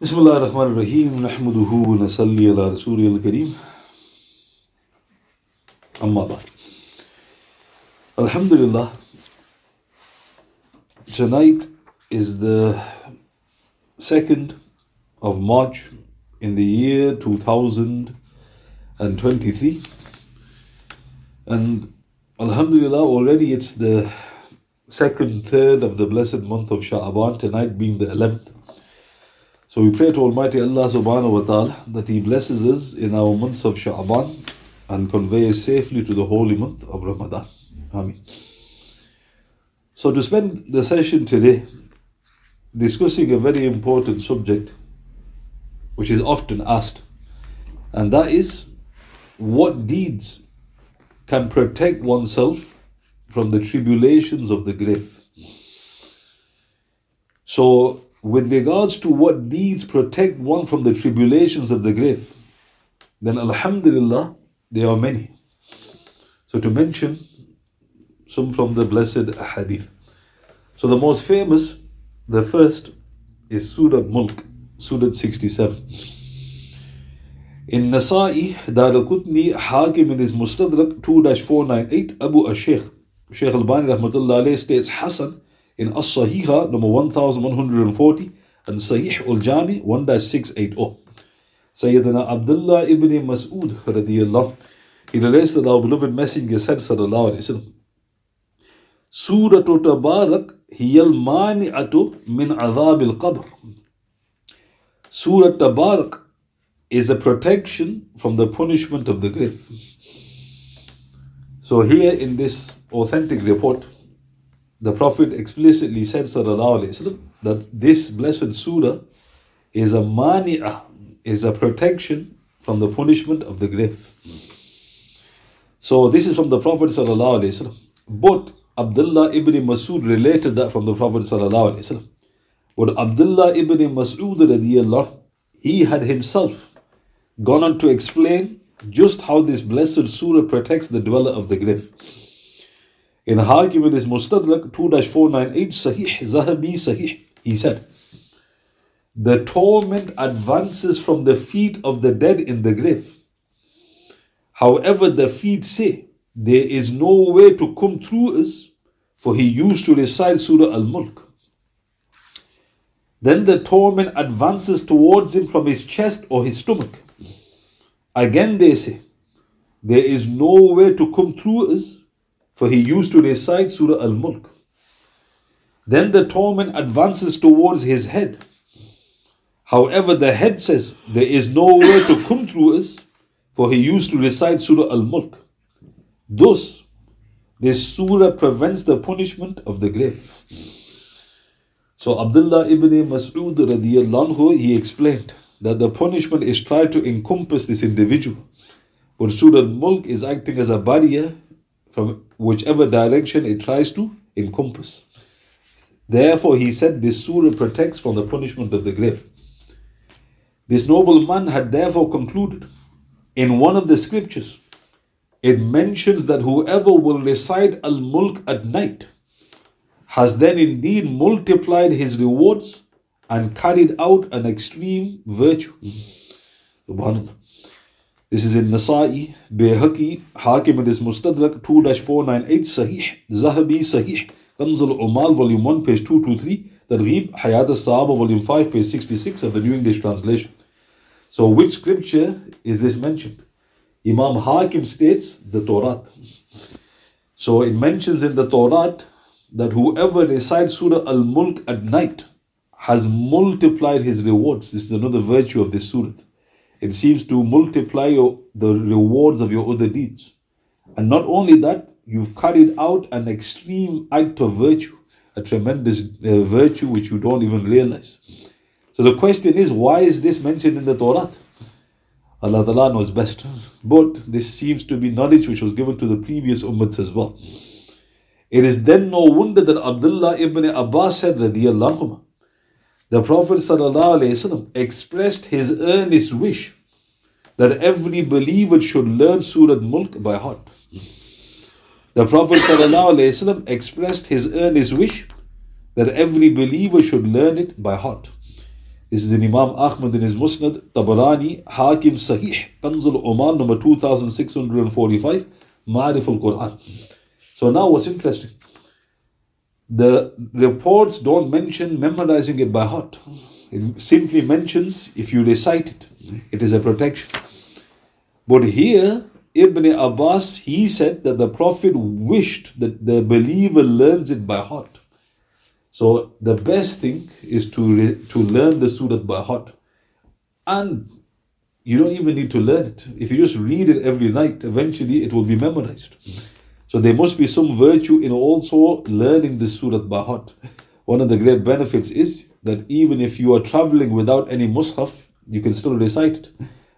بسم الله الرحمن الرحيم نحمده ونصلي على رسوله الكريم أما بعد Alhamdulillah tonight is the 2nd of March in the year 2023 and Alhamdulillah already it's the second third of the blessed month of Sha'aban tonight being the 11th so we pray to Almighty Allah subhanahu wa ta'ala that He blesses us in our months of Sha'aban and convey us safely to the holy month of Ramadan. Ameen. So to spend the session today discussing a very important subject which is often asked, and that is what deeds can protect oneself from the tribulations of the grave. So with regards to what deeds protect one from the tribulations of the grave, then Alhamdulillah, there are many. So, to mention some from the blessed hadith. So, the most famous, the first, is Surah Mulk, Surah 67. In Nasa'i, Daraqutni, Hakim in his Mustadrak 2 498, Abu Ashekh, Shaykh Al Bani Rahmatullah alayh states Hassan in As Sahiha number 1140 and Sahih Al Jami 1 680. Sayyidina Abdullah ibn Mas'ud radiallahu he relates that our beloved messenger said sallallahu alayhi wasallam Surah Tabarak mani'atu min adhab al-qabr Surah Tabarak is a protection from the punishment of the grave. So here in this authentic report, the Prophet explicitly said وسلم, that this blessed surah is a mani'ah, is a protection from the punishment of the grave. So this is from the Prophet وسلم. But Abdullah ibn Masud related that from the Prophet وسلم. But Abdullah ibn Masud radiallahu, he had himself gone on to explain just how this blessed surah protects the dweller of the grave. In Hakim in his Mustadrak 2-498 Sahih Zahabi Sahih, he said, The torment advances from the feet of the dead in the grave. However, the feet say, There is no way to come through us, for he used to recite Surah Al Mulk. Then the torment advances towards him from his chest or his stomach. Again they say, There is no way to come through us, for he used to recite Surah Al Mulk. Then the torment advances towards his head. However, the head says, There is no way to come through us, for he used to recite Surah Al Mulk. Thus, this surah prevents the punishment of the grave. So Abdullah ibn Mas'ud radiallahu he explained that the punishment is tried to encompass this individual. But Surah Al Mulk is acting as a barrier from whichever direction it tries to encompass. Therefore, he said this surah protects from the punishment of the grave. This noble man had therefore concluded in one of the scriptures, it mentions that whoever will recite Al Mulk at night has then indeed multiplied his rewards and carried out an extreme virtue. Subhanallah. This is in Nasa'i, Bayhaqi, Hakim and his Mustadrak 2-498, Sahih, Zahabi, Sahih, Kanzul Umal, Volume 1, page 223, Targhib, Hayat al-Sahaba, Volume 5, page 66 of the New English Translation. So which scripture is this mentioned? Imam Hakim states the Torah. So it mentions in the Torah that whoever recites Surah Al-Mulk at night has multiplied his rewards. This is another virtue of this surah. It seems to multiply your, the rewards of your other deeds. And not only that, you've carried out an extreme act of virtue, a tremendous uh, virtue which you don't even realize. So the question is, why is this mentioned in the Torah? Allah Ta'ala knows best. But this seems to be knowledge which was given to the previous ummats as well. It is then no wonder that Abdullah ibn Abbas said, radiyallahu anhu, the Prophet ﷺ expressed his earnest wish that every believer should learn Surah Mulk by heart. The Prophet ﷺ expressed his earnest wish that every believer should learn it by heart. This is in Imam Ahmad in his Musnad, Tabarani, Hakim Sahih, Kanzul Umal, number 2645, Ma'arif al Quran. So now what's interesting? The reports don't mention memorizing it by heart. It simply mentions if you recite it, it is a protection. But here, Ibn Abbas, he said that the Prophet wished that the believer learns it by heart. So the best thing is to, re- to learn the surah by heart. And you don't even need to learn it. If you just read it every night, eventually it will be memorized. So there must be some virtue in also learning the surah by heart. One of the great benefits is that even if you are traveling without any mushaf, you can still recite it.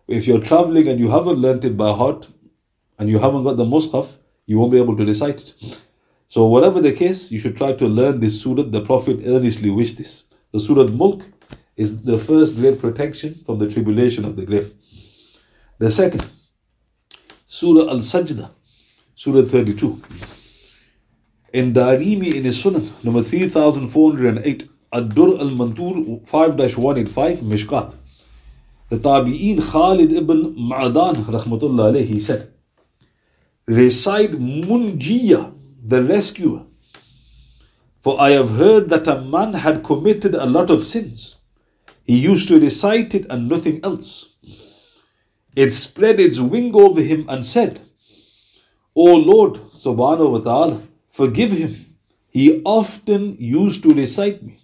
If you're traveling and you haven't learnt it by heart and you haven't got the mushaf, you won't be able to recite it. So, whatever the case, you should try to learn this surah. The Prophet earnestly wished this. The Surah Mulk is the first great protection from the tribulation of the grave. The second, Surah Al Sajda, Surah 32. In Darimi in his Sunan, number 3408, Ad-Dur al-Mantur 5-185, Mishkat. The Tabi'een Khalid ibn Ma'adan, rahmatullah alayhi, he said, Recite Munjiya, the rescuer. For I have heard that a man had committed a lot of sins. He used to recite it and nothing else. It spread its wing over him and said, O Lord, subhanahu wa ta'ala, forgive him. He often used to recite me.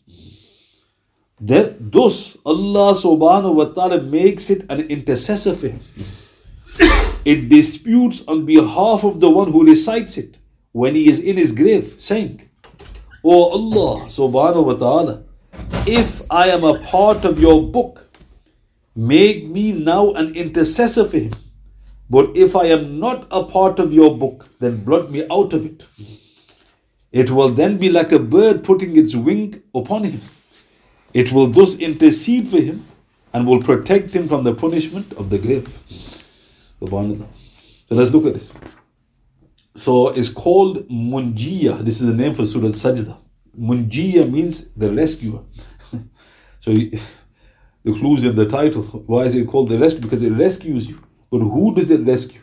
That, thus, Allah subhanahu wa ta'ala makes it an intercessor for him. It disputes on behalf of the one who recites it when he is in his grave, saying, O Allah subhanahu wa ta'ala, if I am a part of your book, make me now an intercessor for him. But if I am not a part of your book, then blot me out of it. It will then be like a bird putting its wing upon him. It will thus intercede for him and will protect him from the punishment of the grave. So let's look at this. So it's called Munjiya. This is the name for Surah Sajda. Munjiya means the rescuer. so the clues in the title. Why is it called the rescue? Because it rescues you. But who does it rescue?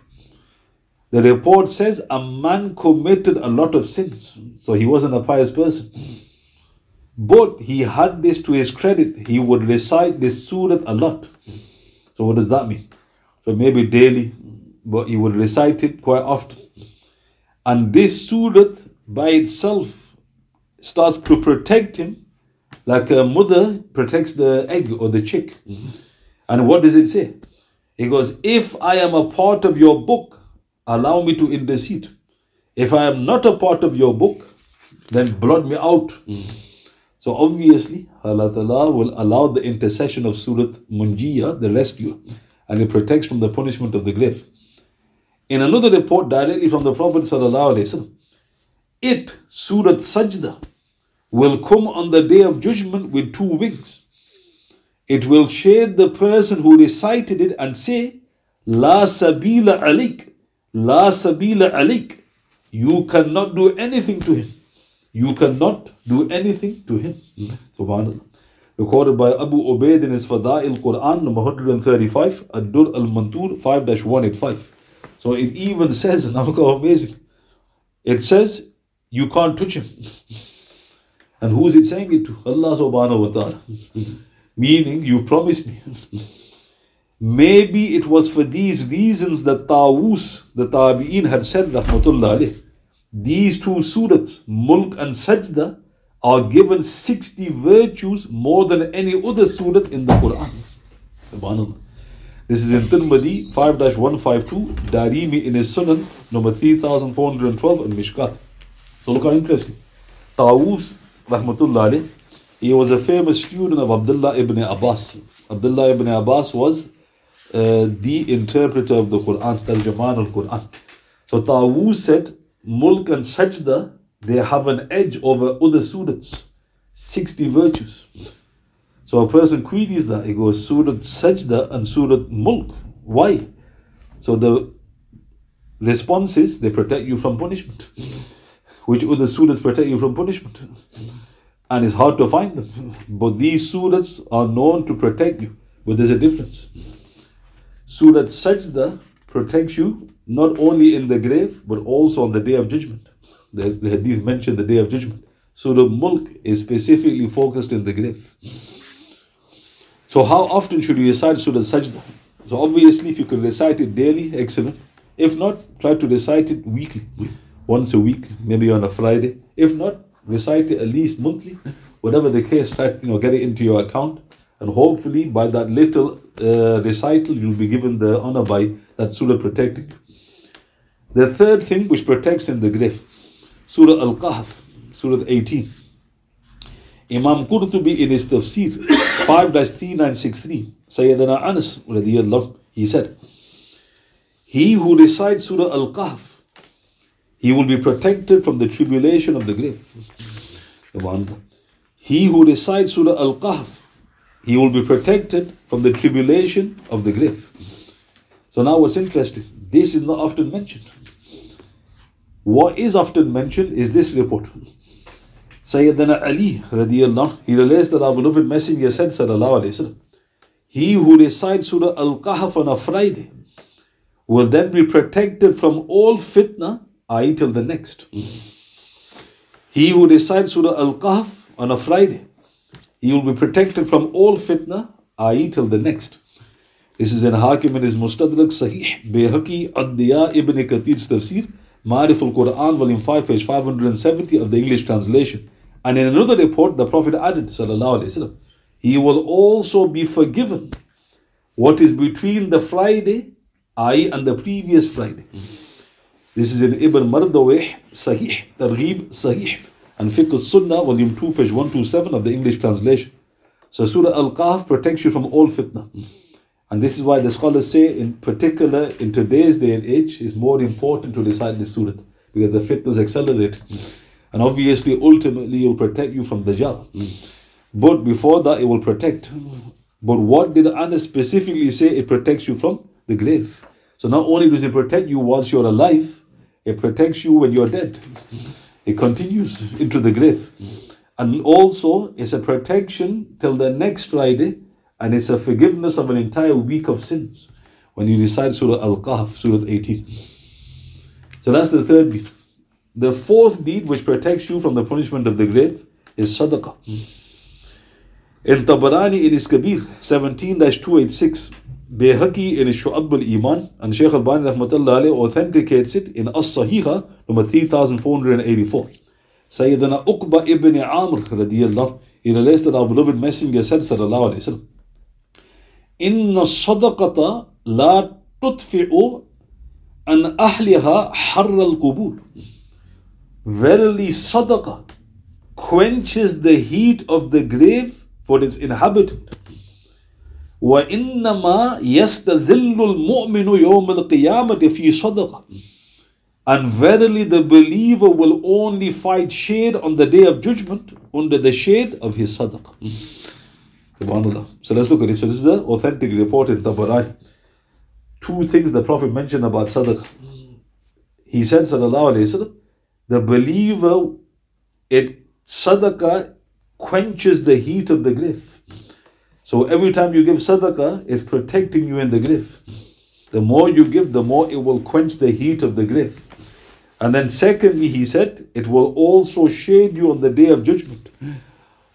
The report says a man committed a lot of sins. So he wasn't a pious person. But he had this to his credit. He would recite this surah a lot. So what does that mean? So maybe daily, but he would recite it quite often. And this surah by itself starts to protect him like a mother protects the egg or the chick. And what does it say? It goes, If I am a part of your book, allow me to intercede. If I am not a part of your book, then blot me out. So obviously, Allah Ta'ala will allow the intercession of Surat Munjiya, the rescue, and it protects from the punishment of the grave. In another report directly from the Prophet Sallallahu it, Surat Sajda, will come on the day of judgment with two wings. It will shade the person who recited it and say, La sabila alik, La sabila alik. You cannot do anything to him. You cannot do anything to him. Subhanallah. Recorded by Abu Ubaid in his Fada'il Quran, number 135, Ad-Dur al-Mantur 5-185. So it even says, now look how amazing. It says, you can't touch him. And who is it saying it to? Allah subhanahu wa ta'ala. Meaning, you've promised me. Maybe it was for these reasons that Tawus, the Tabi'een had said, Rahmatullah these two surahs, Mulk and Sajda, are given 60 virtues more than any other surah in the Quran. This is in Tirmidhi 5 152, Darimi in his Sunan, number 3412, and Mishkat. So look how interesting. Tawus, Rahmatullah he was a famous student of Abdullah ibn Abbas. Abdullah ibn Abbas was uh, the interpreter of the Quran, Tarjuman al Quran. So Tawus said, Mulk and Sajda, they have an edge over other surahs. 60 virtues. So a person queries that. He goes, Surah Sajda and Surah Mulk. Why? So the response is, they protect you from punishment. Which other surahs protect you from punishment? And it's hard to find them. But these surahs are known to protect you. But there's a difference. Surah Sajda protects you not only in the grave, but also on the day of judgment. The, the hadith mentioned the day of judgment. Surah Mulk is specifically focused in the grave. So, how often should you recite Surah Sajda? So, obviously, if you can recite it daily, excellent. If not, try to recite it weekly, once a week, maybe on a Friday. If not, recite it at least monthly. Whatever the case, try you know get it into your account, and hopefully by that little uh, recital, you'll be given the honor by that surah protecting you. The third thing which protects in the grave, Surah Al Kahf, Surah 18. Imam Qurtubi in his tafsir 5-3963, Sayyidina Anas he said, He who recites Surah Al Kahf, he will be protected from the tribulation of the grave. The one, He who recites Surah Al Kahf, he will be protected from the tribulation of the grave. So now what's interesting, this is not often mentioned. What is often mentioned is this report. Sayyidina Ali radiallahu he relates that our beloved messenger said sallallahu alayhi wasallam, he who recites Surah Al-Kahf on a Friday will then be protected from all fitna, i.e. till the next. He who recites Surah Al-Kahf on a Friday, he will be protected from all fitna, i.e. till the next. This is in Hakim in his Mustadrak Sahih, Bayhaqi, Ad-Diya Ibn Kathir's Tafsir, Ma'arif al-Quran, volume 5, page 570 of the English translation. And in another report, the Prophet added, sallallahu alayhi wasallam, he will also be forgiven what is between the Friday, i.e. and the previous Friday. This is in Ibn Mardawih, Sahih, Targhib, Sahih, and Fiqh al-Sunnah, volume 2, page 127 of the English translation. So Surah Al-Kahf protects you from all fitna. And this is why the scholars say, in particular, in today's day and age, it's more important to recite this surah because the fitnas accelerate. And obviously, ultimately, it will protect you from Dajjal. But before that, it will protect. But what did Anas specifically say? It protects you from the grave. So not only does it protect you whilst you're alive, it protects you when you're dead. It continues into the grave. And also, it's a protection till the next Friday and it's a forgiveness of an entire week of sins when you recite Surah Al Kahf, Surah 18. So that's the third deed. The fourth deed which protects you from the punishment of the grave is sadaqah. In Tabarani in his Kabir 17 286, بيحكي إن الشعب بالايمان أن الشيخ الباني رحمة الله عليه authenticates ات ان الصحيحة نمبر 3484 سيدنا عقبه ابن عامر رضي الله عنه in the list that our صلى الله عليه وسلم. إن الصدقة لا تدفع ان أهلها حر القبور. Verily صدقة quenches the heat of the grave for its inhabitant. وإنما يستذل المؤمن يوم القيامة في صدقة And verily the believer will only find shade on the day of judgment under the shade of his sadaqah. Subhanallah. So let's look at this. So this is the authentic report in Tabarani. Two things the Prophet mentioned about sadaqah. He said, Sallallahu Alaihi Wasallam, the believer, it sadaqah quenches the heat of the grave. So every time you give sadaqah, it's protecting you in the grave. The more you give, the more it will quench the heat of the grave. And then secondly, he said, it will also shade you on the day of judgment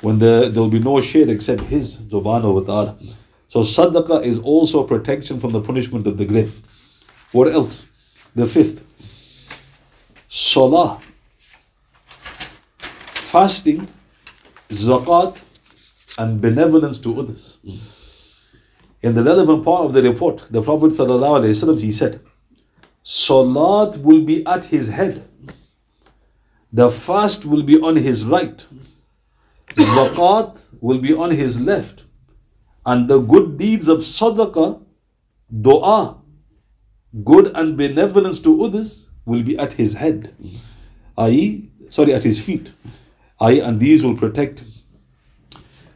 when the, there will be no shade except His, subhanahu wa ta'ala. So sadaqah is also protection from the punishment of the grave. What else? The fifth, salah, fasting, zakat, and benevolence to others. In the relevant part of the report, the Prophet ﷺ, he said, Salat will be at his head. The fast will be on his right. Zakat will be on his left. And the good deeds of sadaqah, dua, good and benevolence to others will be at his head. I.e., sorry, at his feet. I.e., and these will protect him.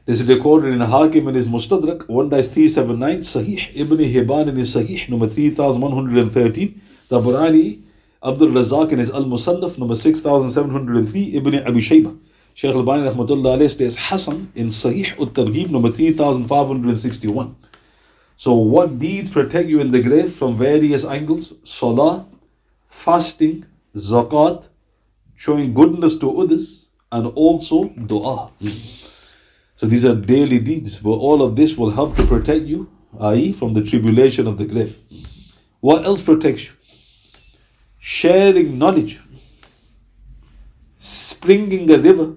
This is recorded in Hakim in his Mustadrak 1-379, Sahih Ibn Hibban in his Sahih number 3113, Tabarani Abdul Razak in his Al Musannaf number 6703, Ibn Abi Shayba Shaykh al-Bani rahmatullah alayhi states Hassan in Sahih al-Targhib number 3561. So what deeds protect you in the grave from various angles? Salah, fasting, zakat, showing goodness to others, and also dua. So these are daily deeds, but all of this will help to protect you, i.e., from the tribulation of the grave. What else protects you? Sharing knowledge, springing a river,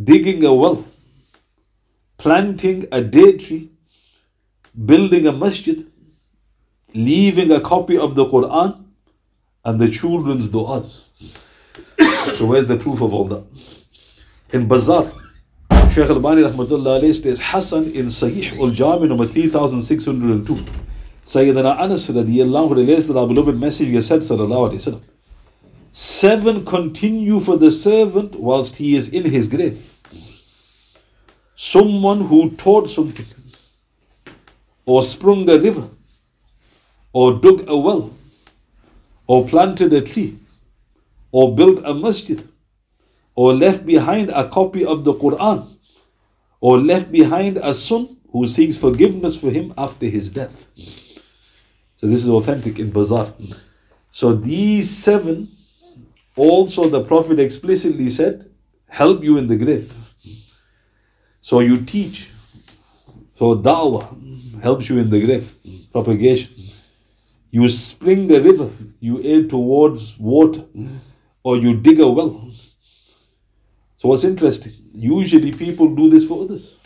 digging a well, planting a date tree, building a masjid, leaving a copy of the Quran, and the children's du'as. so where's the proof of all that? In Bazzar, Shaykh al-Bani rahmatullah alayhi Hassan in Sahih al-Jami number 3602. Sayyidina Anas radiyallahu relates that our beloved messenger said sallallahu alayhi wasallam, Seven continue for the servant whilst he is in his grave. Someone who taught something, or sprung a river, or dug a well, or planted a tree, or built a masjid, or left behind a copy of the Quran, or left behind a son who seeks forgiveness for him after his death. So this is authentic in Bazzar. So these seven also the Prophet explicitly said, help you in the grave. So you teach. So da'wah helps you in the grave. Propagation. You spring the river, you aid towards water, or you dig a well. So what's interesting? Usually people do this for others.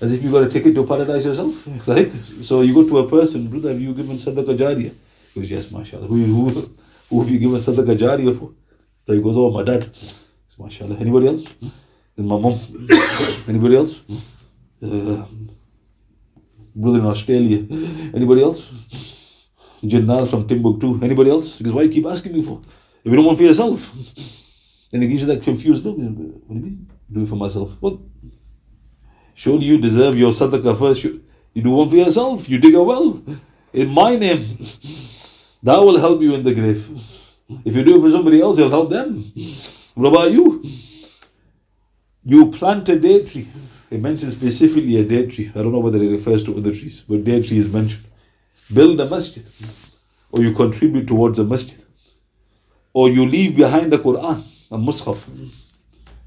As if you got a ticket to paradise yourself, right? So you go to a person, brother, have you given sadaqah jariyah? He goes, yes, mashallah. Who, who, who have you given sadaqah jariyah for? So he goes, oh, my dad. Says, mashallah. Anybody else? Then my mom. Anybody else? Uh, brother in Australia. Anybody else? Jinnah from Timbuktu. Anybody else? Because why you keep asking me for? If you don't want for yourself. Then he gives you that confused look. What do you mean? Do it for myself. What? Surely you deserve your sadaqah first. You, you do one for yourself. You dig a well. In my name. That will help you in the grave. If you do it for somebody else, it'll help them. What about you? You plant a date tree. It mentions specifically a date tree. I don't know whether it refers to other trees, but date tree is mentioned. Build a masjid. Or you contribute towards a masjid. Or you leave behind the Quran, a mushaf.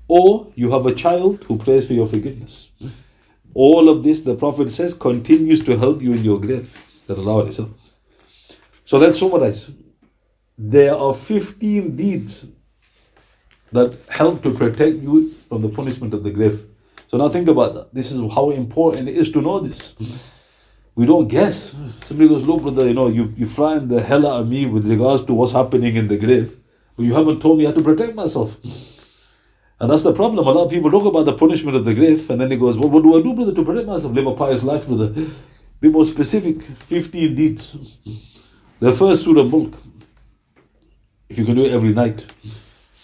Or you have a child who prays for your forgiveness. All of this, the Prophet says, continues to help you in your grave. So let's summarize. There are 15 deeds that help to protect you from the punishment of the grave. So now think about that. This is how important it is to know this. We don't guess. Somebody goes, look, brother, you know, you, you flying the hell out of me with regards to what's happening in the grave, you haven't told me how to protect myself. And that's the problem. A lot of people talk about the punishment of the grave, and then he goes, Well, what do I do, brother, to protect myself? Live a pious life, brother. Be more specific. 15 deeds. The first Surah Mulk, if you can do it every night.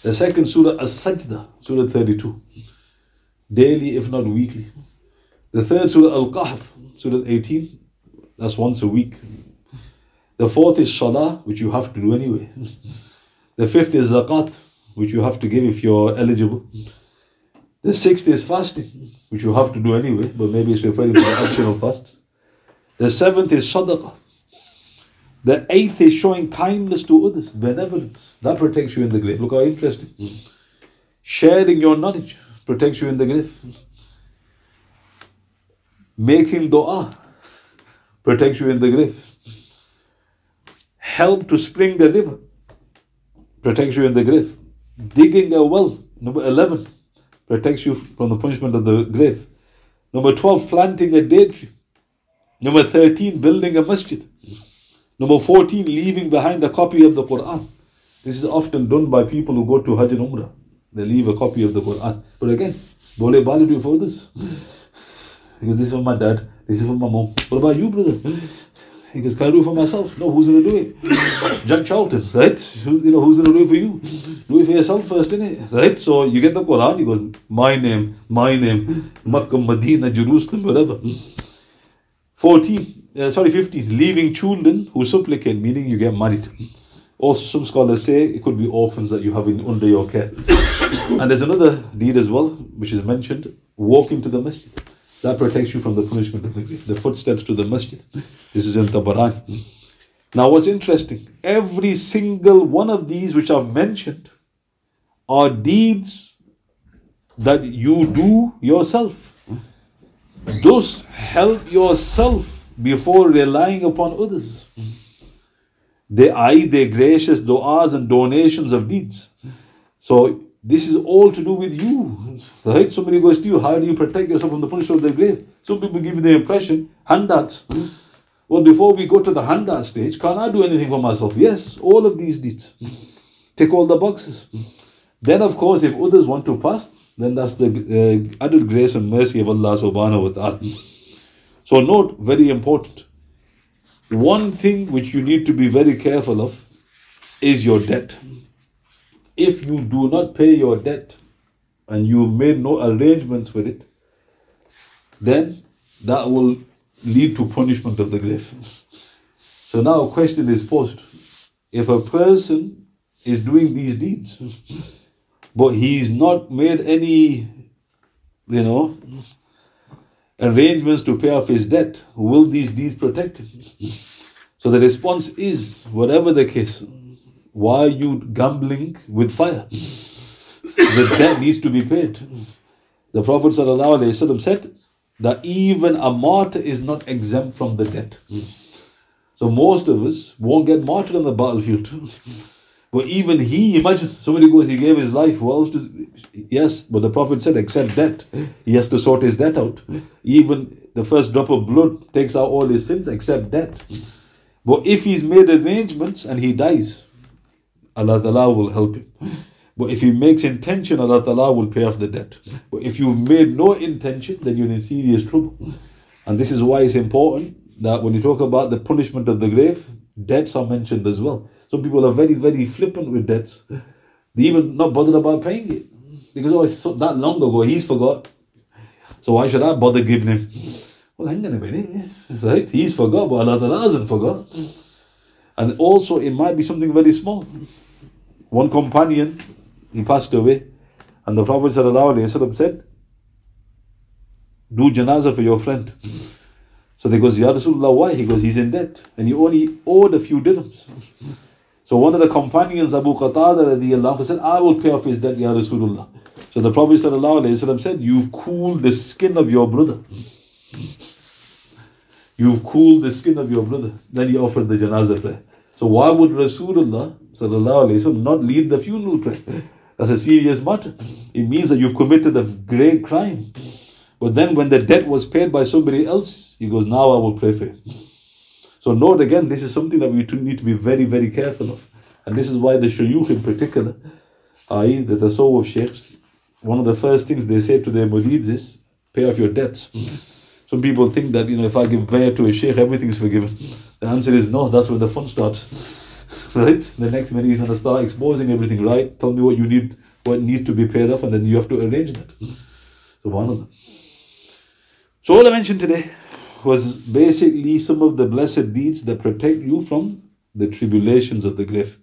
The second Surah As-Sajda, Surah 32. Daily, if not weekly. The third Surah Al-Kahf, Surah 18. That's once a week. The fourth is Salah, which you have to do anyway. The fifth is Zakat, which you have to give if you're eligible. The sixth is fasting, which you have to do anyway, but maybe it's referring to the action of fast. The seventh is Sadaqah. The eighth is showing kindness to others, benevolence. That protects you in the grave. Look how interesting. Sharing your knowledge protects you in the grave. Making dua protects you in the grave. Help to spring a river protects you in the grave. Digging a well, number 11, protects you from the punishment of the grave. Number 12, planting a date tree. Number 13, building a masjid. Number 14, leaving behind a copy of the Quran. This is often done by people who go to Hajj and Umrah. They leave a copy of the Quran. But again, Bole Bali do you for this. Because this is for my dad, this is for my mom. What about you, brother? He goes, Can I do it for myself? No, who's going to do it? Jack Charlton, right? Who, you know, who's going to do it for you? Do it for yourself first, innit? Right? So you get the Quran, you go, My name, my name, Makkah, Medina, Jerusalem, whatever. 14, uh, sorry, 15, leaving children who supplicate, meaning you get married. Also, some scholars say it could be orphans that you have in, under your care. and there's another deed as well, which is mentioned walking to the masjid. That protects you from the punishment of the. The footsteps to the masjid. This is in Tabarani. Now, what's interesting, every single one of these which I've mentioned are deeds that you do yourself. Thus, help yourself before relying upon others. They eye their gracious du'as and donations of deeds. So, this is all to do with you. Right? Somebody goes to you, how do you protect yourself from the punishment of the grave? Some people give you the impression, handouts. Well, before we go to the handout stage, can I do anything for myself? Yes, all of these deeds. Tick all the boxes. Then, of course, if others want to pass, then that's the uh, added grace and mercy of Allah subhanahu wa ta'ala. So, note, very important. One thing which you need to be very careful of is your debt. If you do not pay your debt and you've made no arrangements for it, then that will lead to punishment of the grave. So now a question is posed. If a person is doing these deeds, but he's not made any, you know, arrangements to pay off his debt, will these deeds protect him? So the response is, whatever the case, why are you gambling with fire? The debt needs to be paid. The Prophet said that even a martyr is not exempt from the debt. So most of us won't get martyred on the battlefield. But even he, imagine somebody goes, he gave his life. Who else? Does, yes, but the Prophet said, except debt. He has to sort his debt out. Even the first drop of blood takes out all his sins except debt. But if he's made arrangements and he dies, Allah Ta'ala will help him. But if he makes intention, Allah Ta'ala will pay off the debt. But if you've made no intention, then you're in serious trouble. And this is why it's important that when you talk about the punishment of the grave, debts are mentioned as well. Some people are very, very flippant with debts. They even not bothered about paying it. Because oh, it's that long ago, he's forgot. So why should I bother giving him? Well, hang on a minute, right? He's forgot, but Allah Ta'ala hasn't forgot. And also, it might be something very small. One companion, he passed away, and the Prophet ﷺ said, Do janazah for your friend. So they goes, Ya Rasulullah, why? He goes, He's in debt, and he only owed a few dirhams. So one of the companions, Abu Qatada said, I will pay off his debt, Ya Rasulullah. So the Prophet said, You've cooled the skin of your brother. You've cooled the skin of your brother. Then he offered the janazah prayer. So why would Rasulullah sallallahu not lead the funeral prayer. That's a serious matter. It means that you've committed a grave crime. But then when the debt was paid by somebody else, he goes, now I will pray for him. So note again, this is something that we need to be very, very careful of. And this is why the shayukh in particular, i.e. the tasawwuf of sheikhs, one of the first things they say to their murids is, pay off your debts. Some people think that, you know, if I give prayer to a sheikh, everything's forgiven. The answer is no, that's where the fun starts right? The next minute he's to start exposing everything, right? Tell me what you need, what needs to be paid off, and then you have to arrange that. So one of them. So all I mentioned today was basically some of the blessed deeds that protect you from the tribulations of the grave.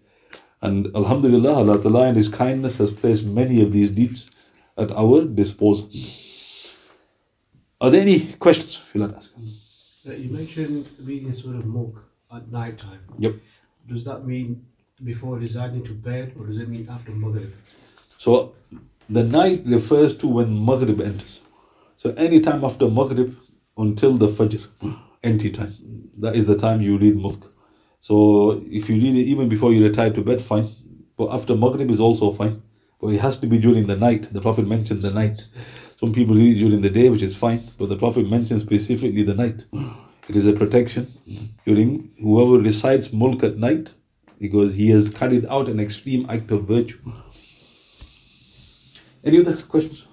And Alhamdulillah, Allah Ta'ala in His kindness has placed many of these deeds at our disposal. Are there any questions you like to ask? You mentioned reading Surah Mulk at night time. Yep. Does that mean before resigning to bed or does it mean after Maghrib? So the night refers to when Maghrib enters. So any time after Maghrib until the Fajr, empty time. That is the time you read Mulk. So if you read it even before you retire to bed, fine. But after Maghrib is also fine. But it has to be during the night. The Prophet mentioned the night. Some people read during the day, which is fine. But the Prophet mentions specifically the night. It is a protection. During whoever recites Mulk at night, because he has carried out an extreme act of virtue. Any other questions?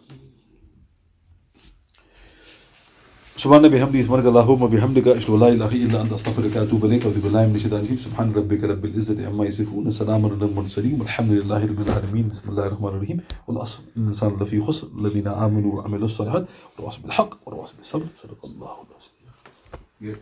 سبحان بحمده سبحانك اللهم وبحمدك اشهد ان لا اله الا انت استغفرك واتوب اليك واعوذ بالله من الشيطان الرجيم سبحان ربك رب العزه عما يصفون سلام على المرسلين والحمد لله رب العالمين بسم الله الرحمن الرحيم والاصل ان الانسان لفي خسر الذين امنوا وعملوا الصالحات وتواصوا بالحق وتواصوا بالصبر صدق الله العظيم 이게